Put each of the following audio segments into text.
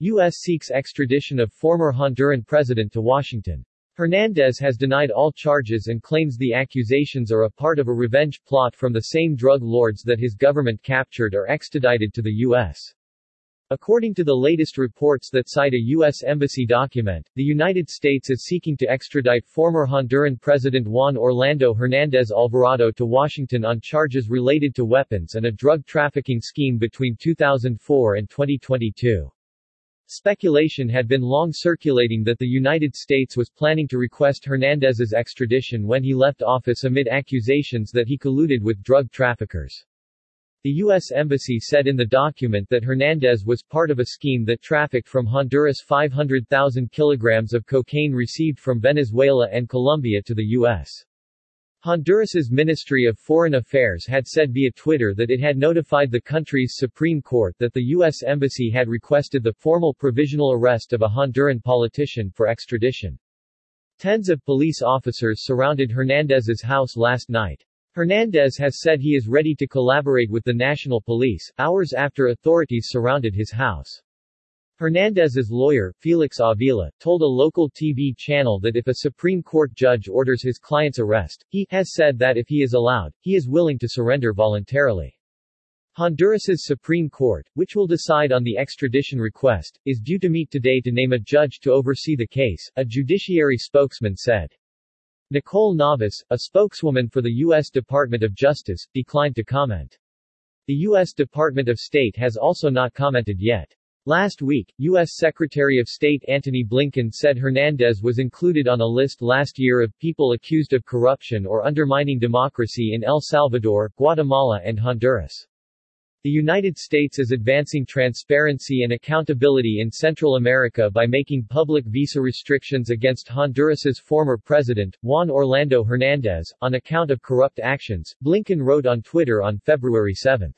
U.S. seeks extradition of former Honduran president to Washington. Hernandez has denied all charges and claims the accusations are a part of a revenge plot from the same drug lords that his government captured or extradited to the U.S. According to the latest reports that cite a U.S. Embassy document, the United States is seeking to extradite former Honduran President Juan Orlando Hernandez Alvarado to Washington on charges related to weapons and a drug trafficking scheme between 2004 and 2022. Speculation had been long circulating that the United States was planning to request Hernandez's extradition when he left office amid accusations that he colluded with drug traffickers. The U.S. Embassy said in the document that Hernandez was part of a scheme that trafficked from Honduras 500,000 kilograms of cocaine received from Venezuela and Colombia to the U.S. Honduras's Ministry of Foreign Affairs had said via Twitter that it had notified the country's Supreme Court that the U.S. Embassy had requested the formal provisional arrest of a Honduran politician for extradition. Tens of police officers surrounded Hernandez's house last night. Hernandez has said he is ready to collaborate with the national police, hours after authorities surrounded his house. Hernandez's lawyer, Felix Avila, told a local TV channel that if a Supreme Court judge orders his client's arrest, he has said that if he is allowed, he is willing to surrender voluntarily. Honduras's Supreme Court, which will decide on the extradition request, is due to meet today to name a judge to oversee the case, a judiciary spokesman said. Nicole Navas, a spokeswoman for the U.S. Department of Justice, declined to comment. The U.S. Department of State has also not commented yet. Last week, U.S. Secretary of State Antony Blinken said Hernandez was included on a list last year of people accused of corruption or undermining democracy in El Salvador, Guatemala and Honduras. The United States is advancing transparency and accountability in Central America by making public visa restrictions against Honduras's former president, Juan Orlando Hernandez, on account of corrupt actions, Blinken wrote on Twitter on February 7.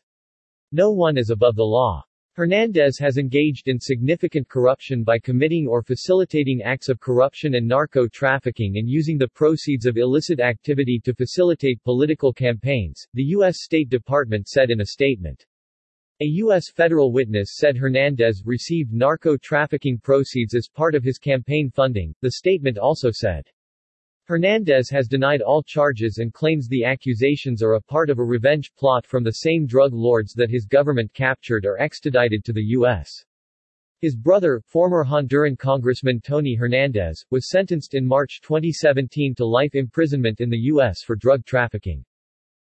No one is above the law. Hernandez has engaged in significant corruption by committing or facilitating acts of corruption and narco trafficking and using the proceeds of illicit activity to facilitate political campaigns, the U.S. State Department said in a statement. A U.S. federal witness said Hernandez received narco-trafficking proceeds as part of his campaign funding, the statement also said. Hernandez has denied all charges and claims the accusations are a part of a revenge plot from the same drug lords that his government captured or extradited to the U.S. His brother, former Honduran Congressman Tony Hernandez, was sentenced in March 2017 to life imprisonment in the U.S. for drug trafficking.